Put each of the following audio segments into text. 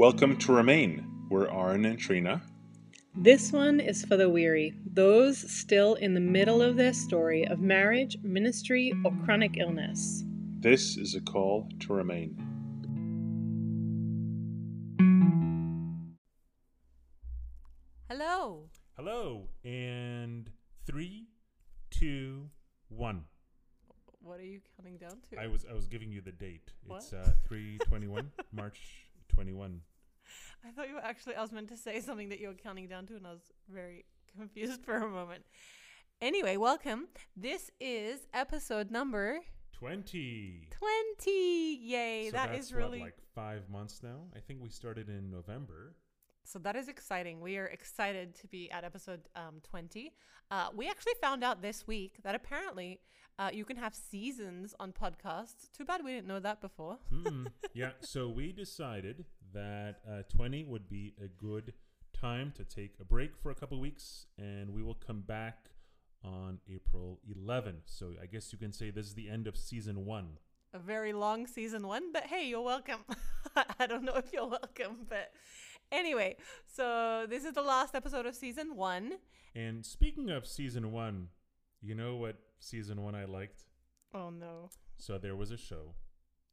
Welcome to Remain. We're Aaron and Trina. This one is for the weary, those still in the middle of their story of marriage, ministry, or chronic illness. This is a call to remain. Hello. Hello, and three, two, one. What are you counting down to? I was I was giving you the date. What? It's uh, three twenty one, March I thought you were actually, I was meant to say something that you were counting down to, and I was very confused for a moment. Anyway, welcome. This is episode number Twenty. 20. Yay. so that is really. what, like five months now. I think we started in November. So that is exciting. We are excited to be at episode um, 20. Uh, we actually found out this week that apparently uh, you can have seasons on podcasts. Too bad we didn't know that before. Mm-mm. yeah. So we decided that uh, twenty would be a good time to take a break for a couple weeks, and we will come back on April 11. So I guess you can say this is the end of season one. a very long season one, but hey, you're welcome. I don't know if you're welcome, but anyway, so this is the last episode of season one. And speaking of season one, you know what season one I liked? Oh no. So there was a show.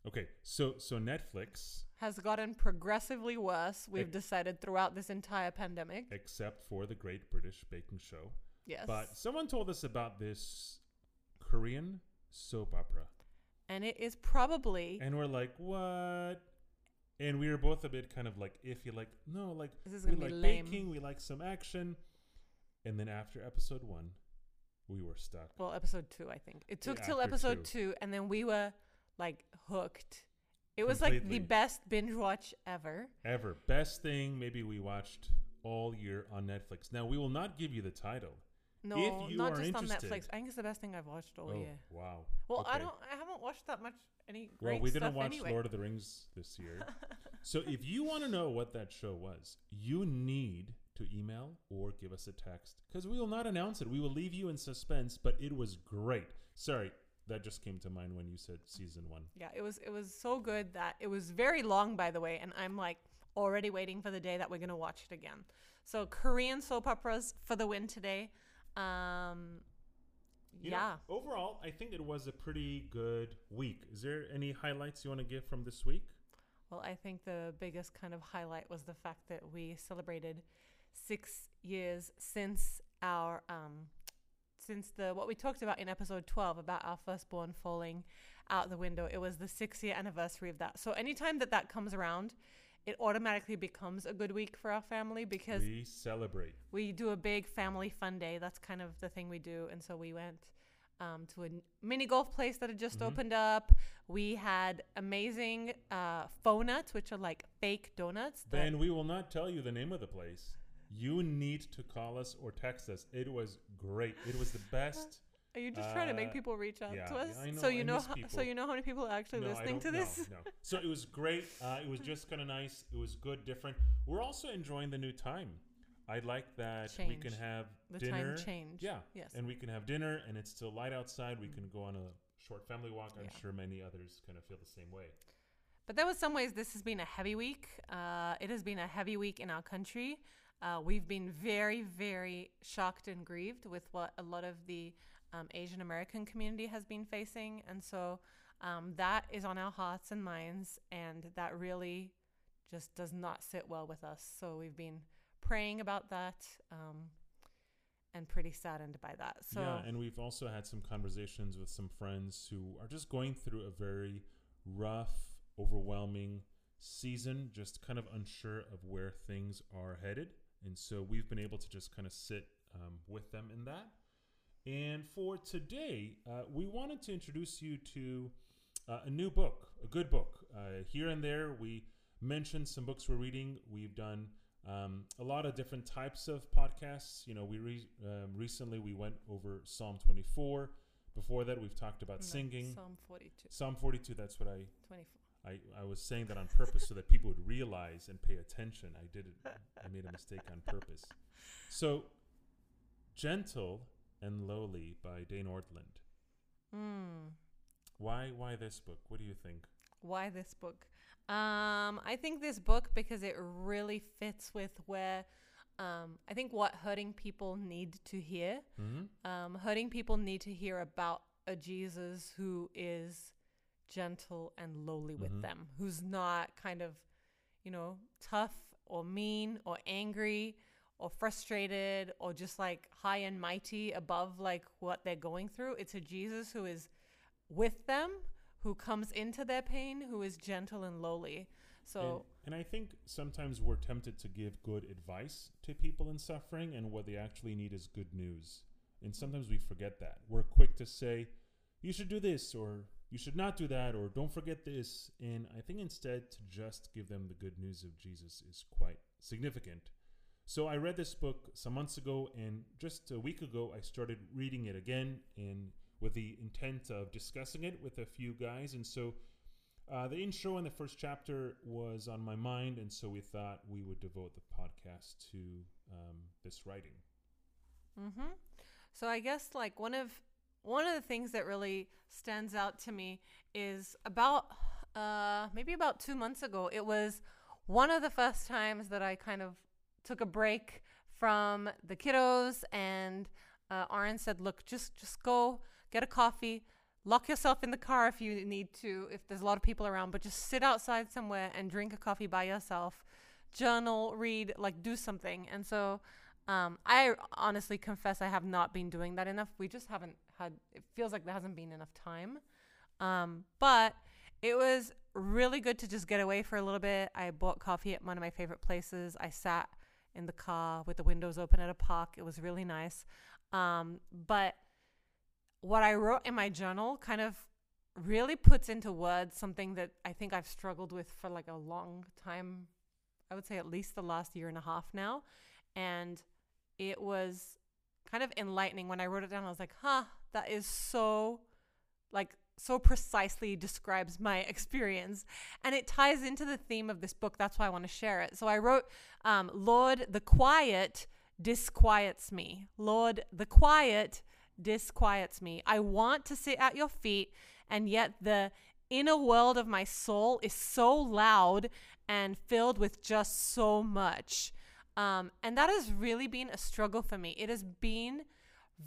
Okay, so so Netflix, Has gotten progressively worse, we've Ex- decided throughout this entire pandemic. except for the Great British Baking Show, Yes. but someone told us about this Korean soap opera, and it is probably and we're like, what? And we were both a bit kind of like iffy, like no, like This is we like lame. baking, we like some action, and then after episode one, we were stuck. well, episode two, I think. It took Yeah, till episode two. two, and then we were like hooked. It was like the best binge watch ever. Ever. Best thing maybe we watched all year on Netflix. Now, we will not give you the title. No, not just on Netflix. I think it's the best thing I've watched all oh, year. wow. Well, I don't. I haven't watched that much any Well, we didn't watch anyway. Lord of the Rings this year. so, if you want to know what that show was, you need to email or give us a text because we will not announce it. We will leave you in suspense, but it was great. Sorry, that just came to mind when you said season one. Yeah, it was it was so good that it was very long, by the way, and I'm like already waiting for the day that we're gonna watch it again. So Korean soap operas for the win today. Um, You know, yeah, overall, I think it was a pretty good week. Is there any highlights you want to give from this week? well, I think the biggest kind of highlight was the fact that we celebrated six years since our um, since the what we talked about in episode 12 about our firstborn falling out the window. It was the six year anniversary of that. So anytime that that comes around, it automatically becomes a good week for our family because We celebrate. we do a big family fun day. That's kind of the thing we do. And so we went um, to a mini golf place that had just Mhm. opened up. We had amazing uh, faux nuts, which are like fake donuts. Then we will not tell you the name of the place. You need to call us or text us. It was great. It was the best. Are you just trying to make uh, people reach out yeah, to us? I know, so you I know, miss ho- so you know how many people are actually No, I listening to don't- this. No, no. So it was great. Uh, it was just kind of nice. It was good, different. We're also enjoying the new time. I like that we can have The dinner. time change. Yeah. Yes. And we can have dinner, and it's still light outside. We can go on a short family walk. I'm Yeah. sure many others kind of feel the same way. But there was some ways this has been a heavy week. Uh, it has been a heavy week in our country. Uh, we've been very, very shocked and grieved with what a lot of the um, Asian American community has been facing, and so um, that is on our hearts and minds, and that really just does not sit well with us. So we've been praying about that. Um, and pretty saddened by that. So yeah, and we've also had some conversations with some friends who are just going through a very rough, overwhelming season, just kind of unsure of where things are headed. And so we've been able to just kind of sit um, with them in that. And for today, uh, we wanted to introduce you to uh, a new book, a good book. Uh, here and there, we mentioned some books we're reading. We've done um, a lot of different types of podcasts. You know, we re- um, recently we went over Psalm 24. Before that, we've talked about no, singing. Psalm 42, Psalm 42. That's what I, 24. I I was saying that on purpose so that people would realize and pay attention. I did it. I made a mistake on purpose. So, gentle and lowly by Dane Ortlund. Mm. Why why this book? What do you think? Why this book? Um, I think this book because it really fits with where um, I think what hurting people need to hear. Mm-hmm. Um, hurting people need to hear about a Jesus who is gentle and lowly with Mhm. them, who's not kind of, you know, tough or mean or angry or frustrated or just like high and mighty above like what they're going through. It's a Jesus who is with them, who comes into their pain, who is gentle and lowly. So, and, and I think sometimes we're tempted to give good advice to people in suffering, and what they actually need is good news. And sometimes we forget that. We're quick to say, you should do this, or you should not do that, or don't forget this. And I think instead to just give them the good news of Jesus is quite significant. So I read this book some months ago, and just a week ago, I started reading it again, and with the intent of discussing it with a few guys. And so uh, the intro in the first chapter was on my mind, and so we thought we would devote the podcast to um, this writing. Mm-hmm. So I guess like one of one of the things that really stands out to me is about uh, maybe about two months ago. It was one of the first times that I kind of took a break from the kiddos, and uh, Aaron said, "Look, just just go get a coffee." Lock yourself in the car if you need to, if there's a lot of people around, but just sit outside somewhere and drink a coffee by yourself. Journal, read, like do something. And so um, I honestly confess I have not been doing that enough. We just haven't had, it feels like there hasn't been enough time. Um, but it was really good to just get away for a little bit. I bought coffee at one of my favorite places. I sat in the car with the windows open at a park. It was really nice. Um, but what I wrote in my journal kind of really puts into words something that I think I've struggled with for like a long time. I would say at least the last year and a half now. And it was kind of enlightening when I wrote it down. I was like, huh, that is so, like, so precisely describes my experience. And it ties into the theme of this book. That's why I want to share it. So I wrote, um, Lord, the quiet disquiets me. Lord, the quiet disquiets me. I want to sit at your feet, and yet the inner world of my soul is so loud and filled with just so much. Um, and that has really been a struggle for me. It has been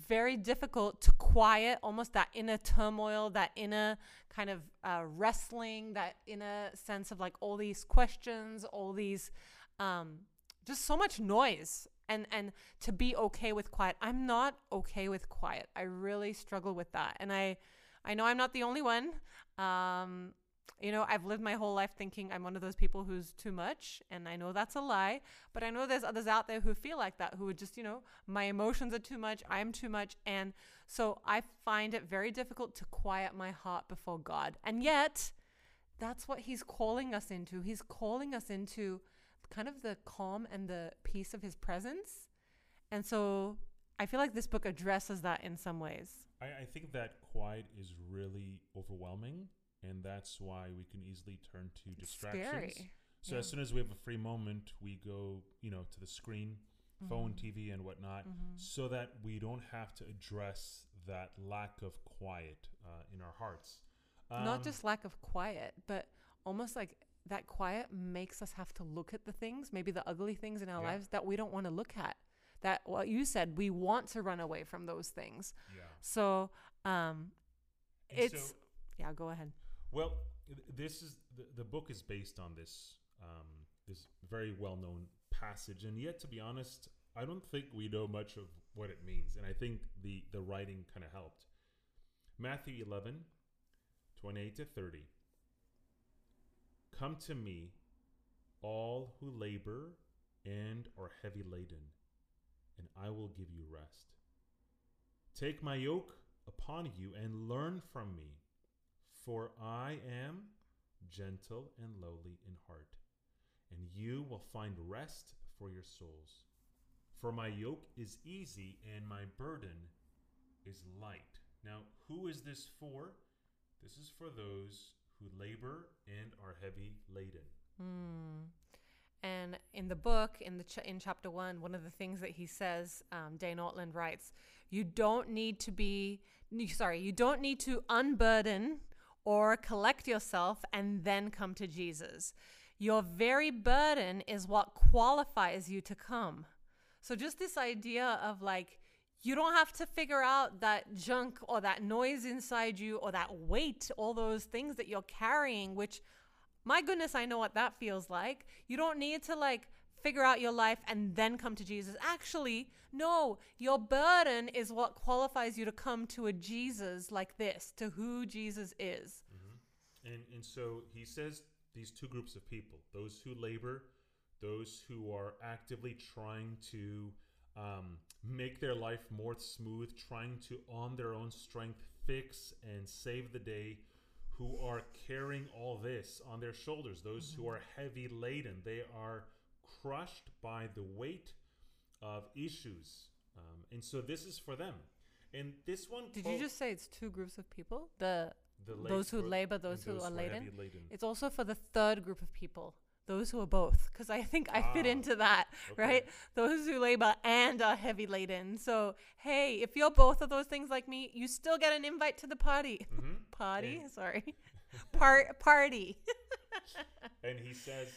very difficult to quiet almost that inner turmoil, that inner kind of uh, wrestling, that inner sense of like all these questions, all these um, just so much noise. And and to be okay with quiet i'm not okay with quiet. I really struggle with that. And i i know i'm not the only one. Um you know i've lived my whole life thinking i'm one of those people who's too much and i know that's a lie but i know there's others out there who feel like that who would just you know my emotions are too much i'm too much and so i find it very difficult to quiet my heart before god and yet that's what he's calling us into he's calling us into kind of the calm and the peace of his presence. And so I feel like this book addresses that in some ways. I, I think that quiet is really overwhelming, and that's why we can easily turn to distractions. Scary. So Yeah. as soon as we have a free moment, we go, you know, to the screen, phone, Mhm. TV, and whatnot, Mhm. so that we don't have to address that lack of quiet uh, in our hearts. Not Um, just lack of quiet, but almost like that quiet makes us have to look at the things, maybe the ugly things in our Yeah. lives that we don't want to look at. That what you said, we want to run away from those things. yeah. So, um, And it's so- yeah. Go ahead. Well, this is the, the book is based on this um, this very well known passage, and yet to be honest, I don't think we know much of what it means, and I think the the writing kind of helped. Matthew 11, 28 to 30. Come to me, all who labor and are heavy laden, and I will give you rest. Take my yoke upon you and learn from me, for I am gentle and lowly in heart, and you will find rest for your souls. For my yoke is easy and my burden is light. Now, who is this for? This is for those who labor and are heavy laden. Hmm. And in the book, in the ch- in chapter one, one of the things that he says, um, Dane Ortlund writes, you don't need to be, sorry, you don't need to unburden or collect yourself and then come to Jesus. Your very burden is what qualifies you to come. So, just this idea of like, you don't have to figure out that junk or that noise inside you or that weight, all those things that you're carrying, which, my goodness, I know what that feels like. You don't need to like figure out your life and then come to Jesus. Actually, no, your burden is what qualifies you to come to a Jesus like this, to who Jesus is. And and so he says these two groups of people: those who labor, those who are actively trying to um, make their life more smooth, trying to on their own strength fix and save the day, who are carrying all this on their shoulders. Those who are heavy laden, they are crushed by the weight of issues, um, and so this is for them. And this one, Did quote- you just say it's two groups of people? The the those who labor, and those who are laden? laden. It's also for the third group of people, those who are both, because I think I fit Ah, into that, okay. right? Those who labor and are heavy laden. So, hey, if you're both of those things like me, you still get an invite to the party. Mhm. Party? Sorry. Part party. And he says,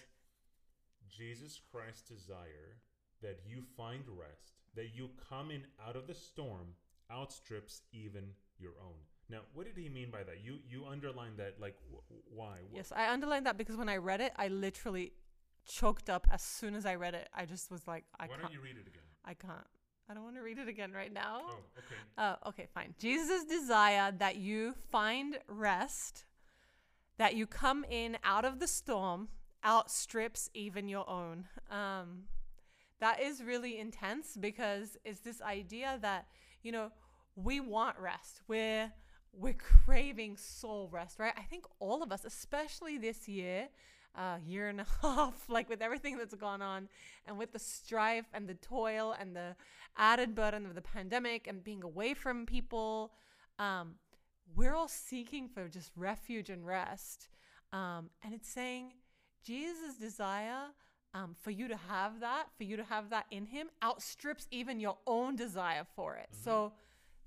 Jesus Christ's desire that you find rest, that you come in out of the storm, outstrips even your own. Now, what did he mean by that? You you underlined that like wh- why? Wh- yes, I underlined that because when I read it, I literally choked up as soon as I read it. I just was like, I Why can't. Why don't you read it again? I can't. I don't want to read it again right now. Oh, okay. Oh, okay, fine. Jesus' desire that you find rest, that you come in out of the storm, outstrips even your own. Um, that is really intense because it's this idea that you know we want rest. We're we're craving soul rest, right? I think all of us, especially this year, uh, year and a half, like with everything that's gone on, and with the strife and the toil and the added burden of the pandemic and being away from people, um, we're all seeking for just refuge and rest. Um, and it's saying Jesus' desire um, for you to have that, for you to have that in Him, outstrips even your own desire for it. So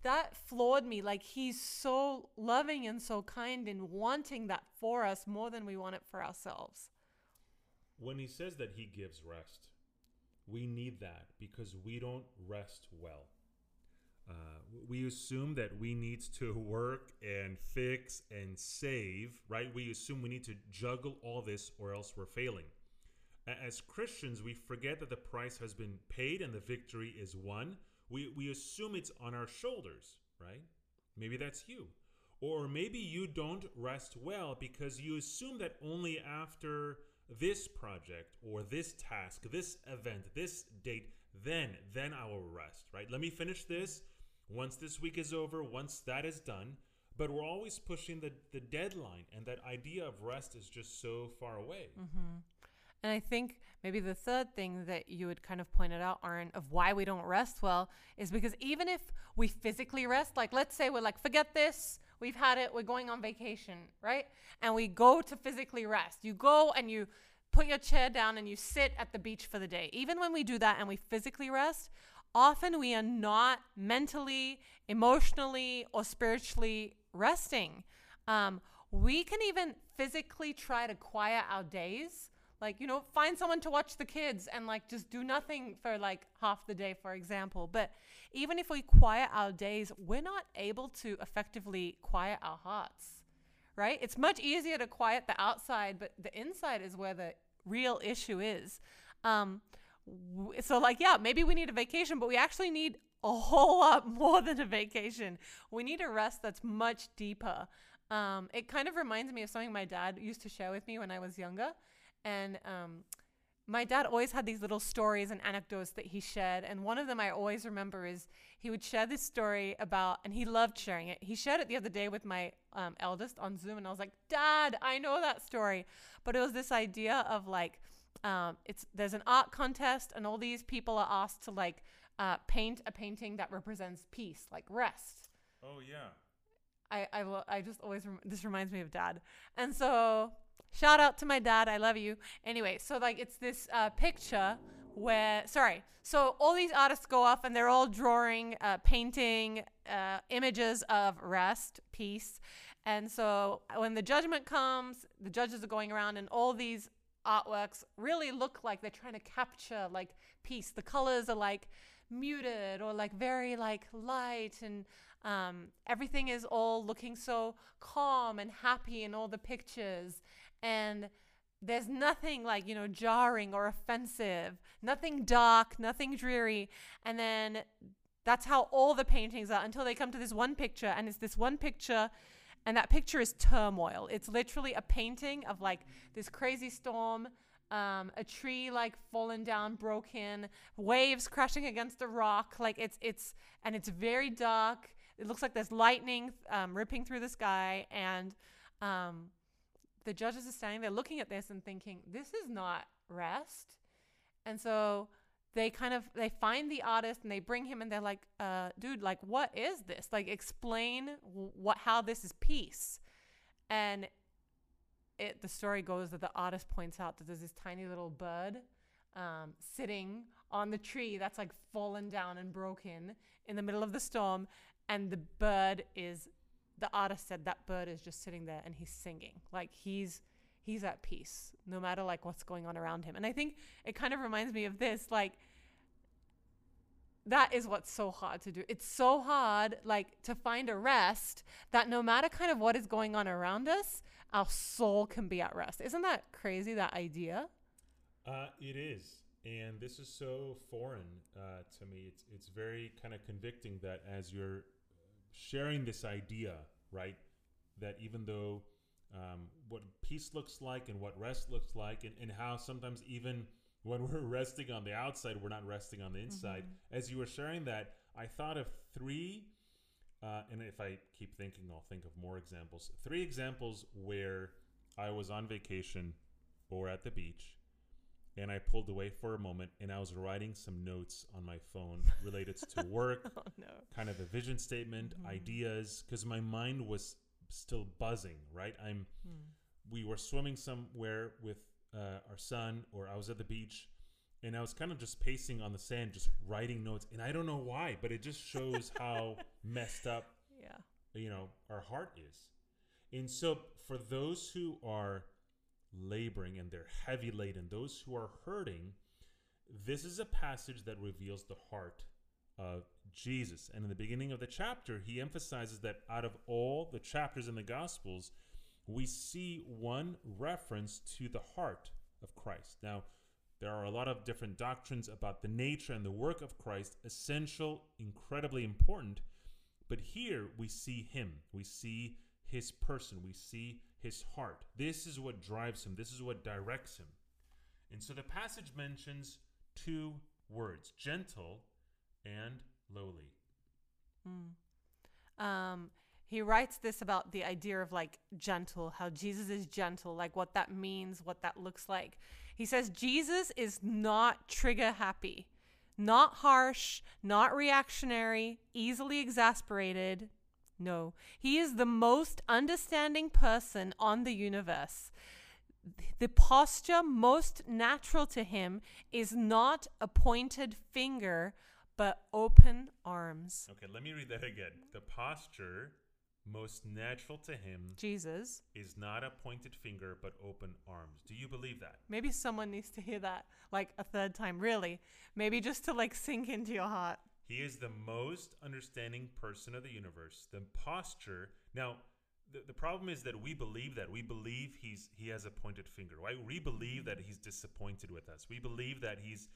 that floored me. Like He's so loving and so kind in wanting that for us more than we want it for ourselves. When he says that he gives rest, we need that because we don't rest well. Uh, we assume that we need to work and fix and save, right? We assume we need to juggle all this or else we're failing. As Christians, we forget that the price has been paid and the victory is won. We, we assume it's on our shoulders, right? Maybe that's you. Or maybe you don't rest well because you assume that only after this project or this task, this event, this date, then then I will rest, right? Let me finish this. Once this week is over, once that is done, but we're always pushing the, the deadline and that idea of rest is just so far away. Mm-hmm. And I think maybe the third thing that you had kind of pointed out, Aaron, of why we don't rest well is because even if we physically rest, like let's say we're like, forget this, we've had it, we're going on vacation, right? And we go to physically rest. You go and you put your chair down and you sit at the beach for the day. Even when we do that and we physically rest, often we are not mentally, emotionally, or spiritually resting. Um, we can even physically try to quiet our days. Like, you know, find someone to watch the kids and like just do nothing for like half the day, for example. But even if we quiet our days, we're not able to effectively quiet our hearts, right? It's much easier to quiet the outside, but the inside is where the real issue is. Um, so, like, yeah, maybe we need a vacation, but we actually need a whole lot more than a vacation. We need a rest that's much deeper. Um, it kind of reminds me of something my dad used to share with me when I was younger. And um, my dad always had these little stories and anecdotes that he shared. And one of them I always remember is he would share this story about, and he loved sharing it. He shared it the other day with my um, eldest on Zoom. And I was like, Dad, I know that story. But it was this idea of like, um, it's there's an art contest, and all these people are asked to like uh, paint a painting that represents peace, like rest. Oh, yeah. I I, lo- I just always rem- this reminds me of dad. And so shout out to my dad. I love you. Anyway, so like it's this uh, picture where sorry. So all these artists go off and they're all drawing, uh, painting uh, images of rest, peace. And so when the judgment comes, the judges are going around, and all these artworks really look like they're trying to capture like peace. The colors are like muted or like very like light, and um, everything is all looking so calm and happy in all the pictures. And there's nothing like, you know, jarring or offensive, nothing dark, nothing dreary. And then that's how all the paintings are until they come to this one picture, and it's this one picture and that picture is turmoil. It's literally a painting of like this crazy storm, um, a tree like fallen down, broken, waves crashing against a rock. Like it's it's and it's very dark. It looks like there's lightning um, ripping through the sky, and um, the judges are standing there looking at this and thinking, "This is not rest." And so they kind of they find the artist and they bring him and they're like uh dude like what is this? Like explain what how this is peace. And it the story goes that the artist points out that there's this tiny little bird um, sitting on the tree that's like fallen down and broken in the middle of the storm and the bird is the artist said that bird is just sitting there and he's singing. Like he's he's at peace no matter like what's going on around him. And i think it kind of reminds me of this like that is what's so hard to do. It's so hard like to find a rest that no matter kind of what is going on around us our soul can be at rest. Isn't that crazy that idea? Uh, it is. And this is so foreign uh, to me. It's it's very kind of convicting that as you're sharing this idea right that even though um, what peace looks like and what rest looks like, and, and how sometimes even when we're resting on the outside, we're not resting on the inside. Mm-hmm. As you were sharing that, I thought of three, uh, and if I keep thinking, I'll think of more examples. Three examples where I was on vacation or at the beach and I pulled away for a moment and I was writing some notes on my phone related to work, oh, no. kind of a vision statement, mm-hmm. ideas, because my mind was still buzzing, right? I'm. Hmm. We were swimming somewhere with uh, our son, or I was at the beach, and I was kind of just pacing on the sand, just writing notes, and I don't know why, but it just shows how messed up, yeah, you know, our heart is. And so, for those who are laboring and they're heavy laden, those who are hurting, this is a passage that reveals the heart of Jesus. And in the beginning of the chapter, he emphasizes that out of all the chapters in the Gospels, we see one reference to the heart of Christ. Now, there are a lot of different doctrines about the nature and the work of Christ, essential, incredibly important. But here we see him. We see his person. We see his heart. This is what drives him. This is what directs him. And so the passage mentions two words gentle and lowly. Mm. Um, he writes this about the idea of like gentle, how Jesus is gentle, like what that means, what that looks like. He says Jesus is not trigger happy, not harsh, not reactionary, easily exasperated. No, he is the most understanding person on the universe. The posture most natural to him is not a pointed finger but open arms. Okay, let me read that again. The posture most natural to him Jesus is not a pointed finger but open arms. Do you believe that? Maybe someone needs to hear that like a third time, really. Maybe just to like sink into your heart. He is the most understanding person of the universe. The posture. Now, the, the problem is that we believe that. We believe he's he has a pointed finger, right? We believe that he's disappointed with us. We believe that he's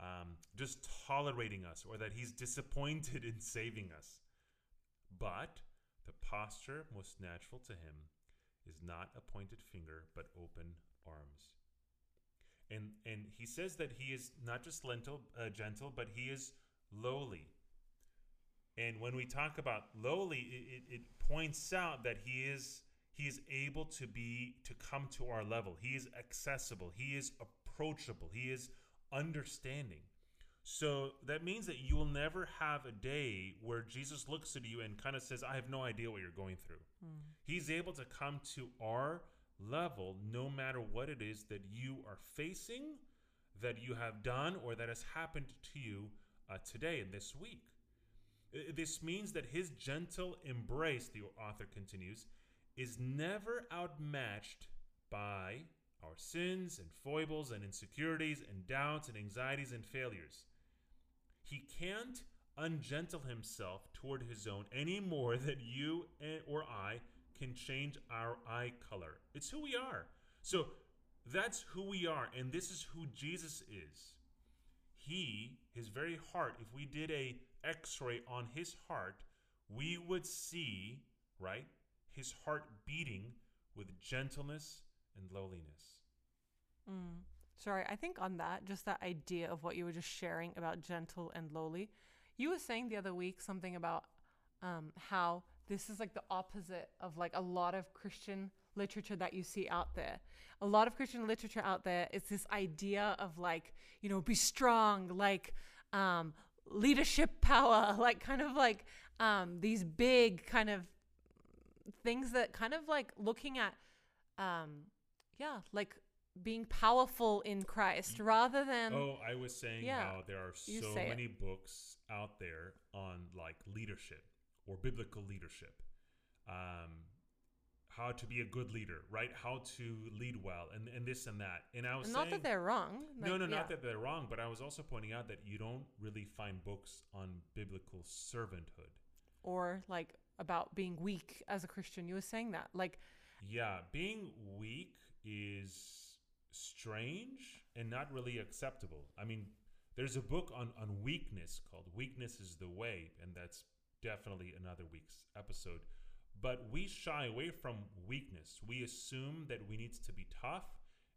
um, just tolerating us or that he's disappointed in saving us. But the posture most natural to him is not a pointed finger, but open arms. And, and he says that he is not just lentil, uh, gentle, but he is lowly. And when we talk about lowly, it, it, it points out that he is he is able to be to come to our level. He is accessible. He is approachable. He is understanding. So that means that you will never have a day where Jesus looks at you and kind of says, I have no idea what you're going through. Mm. He's able to come to our level no matter what it is that you are facing, that you have done, or that has happened to you uh, today and this week. This means that his gentle embrace, the author continues, is never outmatched by our sins and foibles and insecurities and doubts and anxieties and failures. He can't ungentle himself toward his own any more than you or I can change our eye color. It's who we are. So that's who we are, and this is who Jesus is. He, his very heart, if we did a x-ray on his heart, we would see, right, his heart beating with gentleness and lowliness. Mm. Sorry, I think on that, just that idea of what you were just sharing about gentle and lowly, you were saying the other week something about um, how this is like the opposite of like a lot of Christian literature that you see out there. A lot of Christian literature out there is this idea of like, you know, be strong, like um, leadership power, like kind of like um, these big kind of things that kind of like looking at, um, yeah, like being powerful in Christ rather than oh, I was saying yeah, how there are so say it. many books out there on like leadership or biblical leadership. Um, how to be a good leader, right? How to lead well, and, and this and that. And I was not saying, that they're wrong. no, no, yeah. not that they're wrong, but I was also pointing out that you don't really find books on biblical servanthood. or like about being weak as a Christian. You were saying that, like, Yeah, being weak is strange and not really acceptable. I mean, there's a book on, on weakness called Weakness is the Way, and that's definitely another week's episode. But we shy away from weakness. We assume that we need to be tough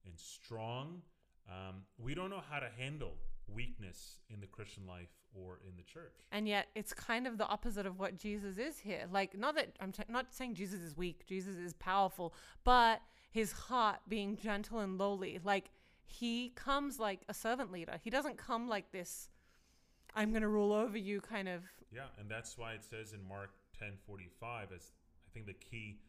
and strong. Um, we don't know how to handle weakness in the Christian life or in the church. and yet it's kind of the opposite of what Jesus is here. Like, not that I'm t- not saying Jesus is weak. Jesus is powerful, but his heart being gentle and lowly. Like he comes like a servant leader. He doesn't come like this. I'm gonna rule over you, kind of. Yeah, and that's why it says in Mark 10:45 as I think the key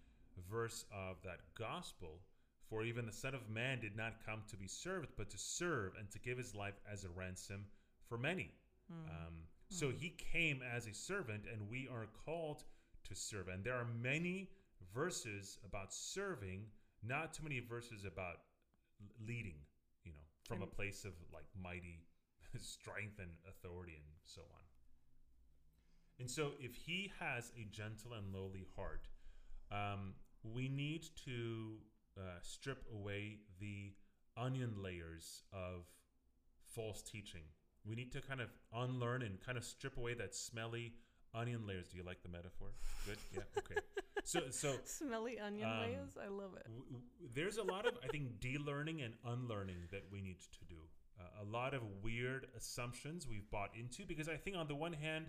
verse of that gospel, for even the son of man did not come to be served but to serve and to give his life as a ransom for many. Um, so he came as a servant and we are called to serve. And there are many verses about serving, not too many verses about leading, you know, from a place of like mighty strength and authority and so on. And so, if he has a gentle and lowly heart, um, we need to uh, strip away the onion layers of false teaching. We need to kind of unlearn and kind of strip away that smelly onion layers. Do you like the metaphor? Good. Yeah. Okay. So, so Smelly onion Um, layers. I love it. w- w- there's a lot of I think de-learning and unlearning that we need to do. Uh, a lot of weird assumptions we've bought into because I think on the one hand,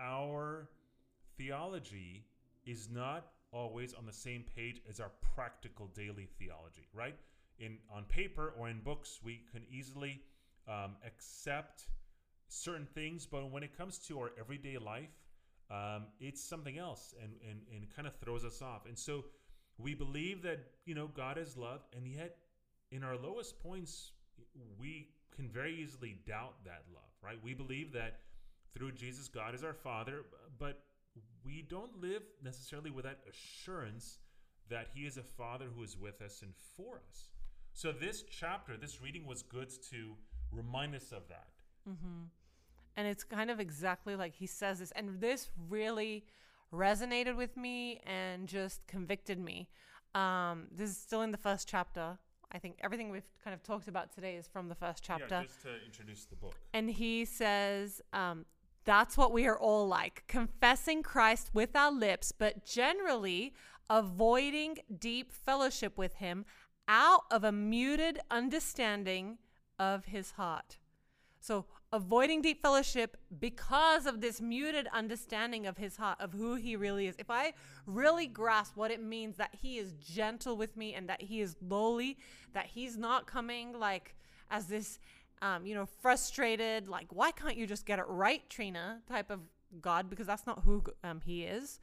our theology is not always on the same page as our practical daily theology, right? In on paper or in books, we can easily um, accept certain things, but when it comes to our everyday life, um, it's something else, and and and kind of throws us off. And so we believe that you know God is love, and yet in our lowest points, we can very easily doubt that love, right? We believe that through Jesus, God is our Father, but we don't live necessarily with that assurance that He is a Father who is with us and for us. So, this chapter, this reading was good to remind us of that. Mm-hmm. And it's kind of exactly like he says this. And this really resonated with me and just convicted me. Um, this is still in the first chapter. I think everything we've kind of talked about today is from the first chapter. Yeah, just to introduce the book. And he says, um, that's what we are all like, confessing Christ with our lips, but generally avoiding deep fellowship with him out of a muted understanding of his heart. So, avoiding deep fellowship because of this muted understanding of his heart, of who he really is. If I really grasp what it means that he is gentle with me and that he is lowly, that he's not coming like as this, um, you know, frustrated, like, why can't you just get it right, Trina, type of God, because that's not who um, he is,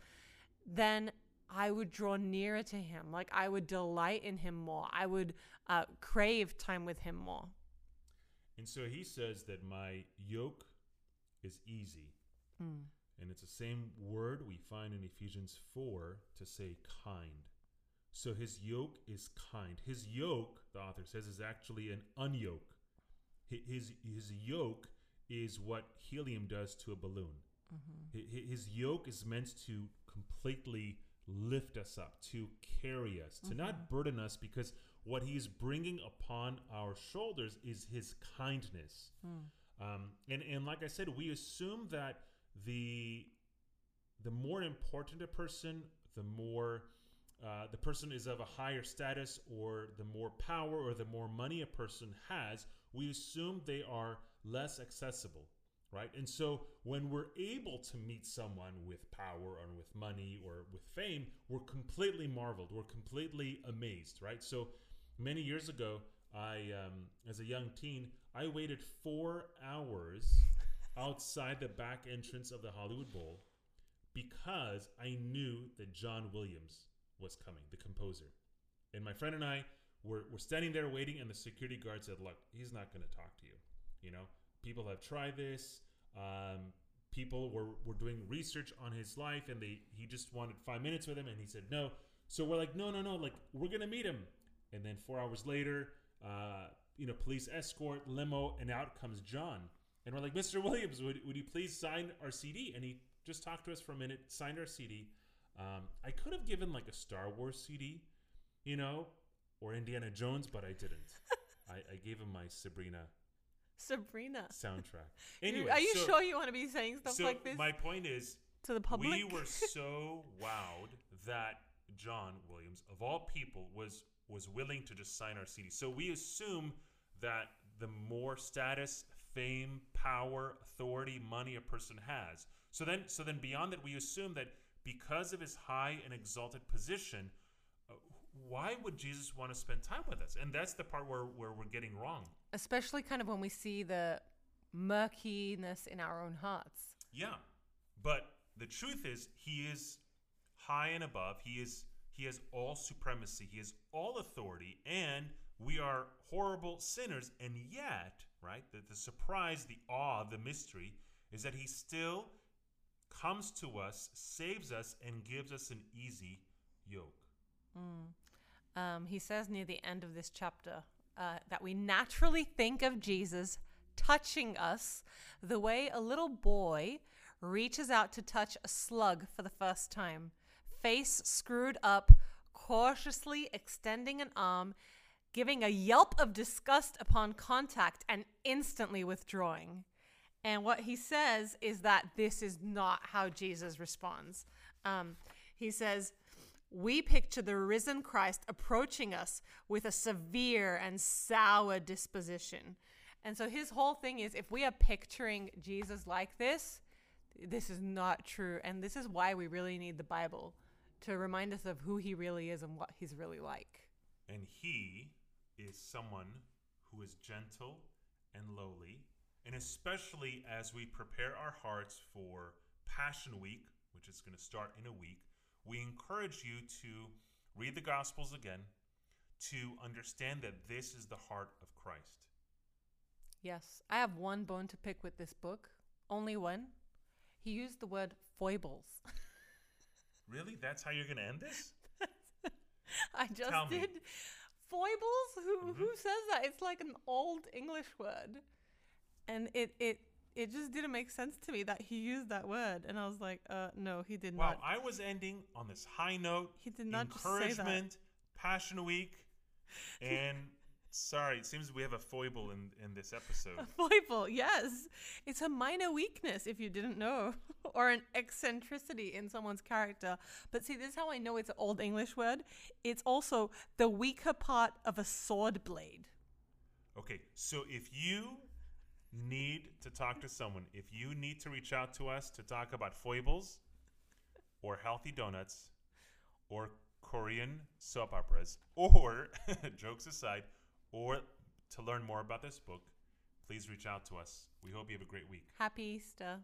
then I would draw nearer to him. Like, I would delight in him more. I would uh, crave time with him more. And so he says that my yoke is easy. Mm. And it's the same word we find in Ephesians 4 to say kind. So his yoke is kind. His yoke, the author says, is actually an unyoke. His his yoke is what helium does to a balloon. Hi- His yoke is meant to completely lift us up, to carry us, to not burden us, because what he's bringing upon our shoulders is his kindness. Um, and and like I said, we assume that the the more important a person, the more uh, the person is of a higher status, or the more power or the more money a person has, we assume they are less accessible, right? And so when we're able to meet someone with power or with money or with fame, we're completely marveled, we're completely amazed, right? So many years ago, I, um, as a young teen, I waited four hours outside the back entrance of the Hollywood Bowl because I knew that John Williams was coming, the composer. And my friend and I were, were standing there waiting, and the security guard said, Look, he's not going to talk to you. You know, people have tried this. Um, people were, were doing research on his life, and they he just wanted five minutes with him, and he said no. So we're like, No, no, no, like, we're going to meet him. And then four hours later, uh, you know, police escort, limo, and out comes John. And we're like, Mr. Williams, would, would you please sign our CD? And he just talked to us for a minute, signed our CD. Um, I could have given like a Star Wars CD, you know, or Indiana Jones, but I didn't. I, I gave him my Sabrina Sabrina. soundtrack. Anyway, are you so, sure you want to be saying stuff so like this my point is, to the public? we were so wowed that John Williams, of all people, was was willing to just sign our CD. So we assume that the more status, fame, power, authority, money a person has. So then, so then beyond that, we assume that because of his high and exalted position, uh, why would Jesus want to spend time with us? And that's the part where, where we're getting wrong. Especially kind of when we see the murkiness in our own hearts. Yeah, but the truth is, he is high and above. He is he has all supremacy. He has all authority, and we are horrible sinners. And yet, right, the, the surprise, the awe, the mystery is that he still comes to us, saves us, and gives us an easy yoke. Um, he says near the end of this chapter uh, that we naturally think of Jesus touching us the way a little boy reaches out to touch a slug for the first time, face screwed up, cautiously extending an arm, giving a yelp of disgust upon contact, and instantly withdrawing. And what he says is that this is not how Jesus responds. Um, he says, We picture the risen Christ approaching us with a severe and sour disposition. And so his whole thing is if we are picturing Jesus like this, this is not true. And this is why we really need the Bible to remind us of who he really is and what he's really like. And he is someone who is gentle and lowly. And especially as we prepare our hearts for Passion Week, which is going to start in a week, we encourage you to read the Gospels again to understand that this is the heart of Christ. Yes, I have one bone to pick with this book. Only one. He used the word foibles. Really? That's how you're going to end this? I just Tell me. did. Foibles? Who who Mhm. says that? It's like an old English word. And it it it just didn't make sense to me that he used that word. And I was like, uh no, he did Wow, not. I was ending on this high note. He did not just say that. encouragement, Passion Week, and sorry, it seems we have a foible in, in this episode. A foible, yes. It's a minor weakness if you didn't know, or an eccentricity in someone's character. But see, this is how I know it's an old English word. It's also the weaker part of a sword blade. Okay, so if you need to talk to someone, if you need to reach out to us to talk about foibles or healthy donuts or Korean soap operas or jokes aside, or to learn more about this book, please reach out to us. We hope you have a great week. Happy Easter.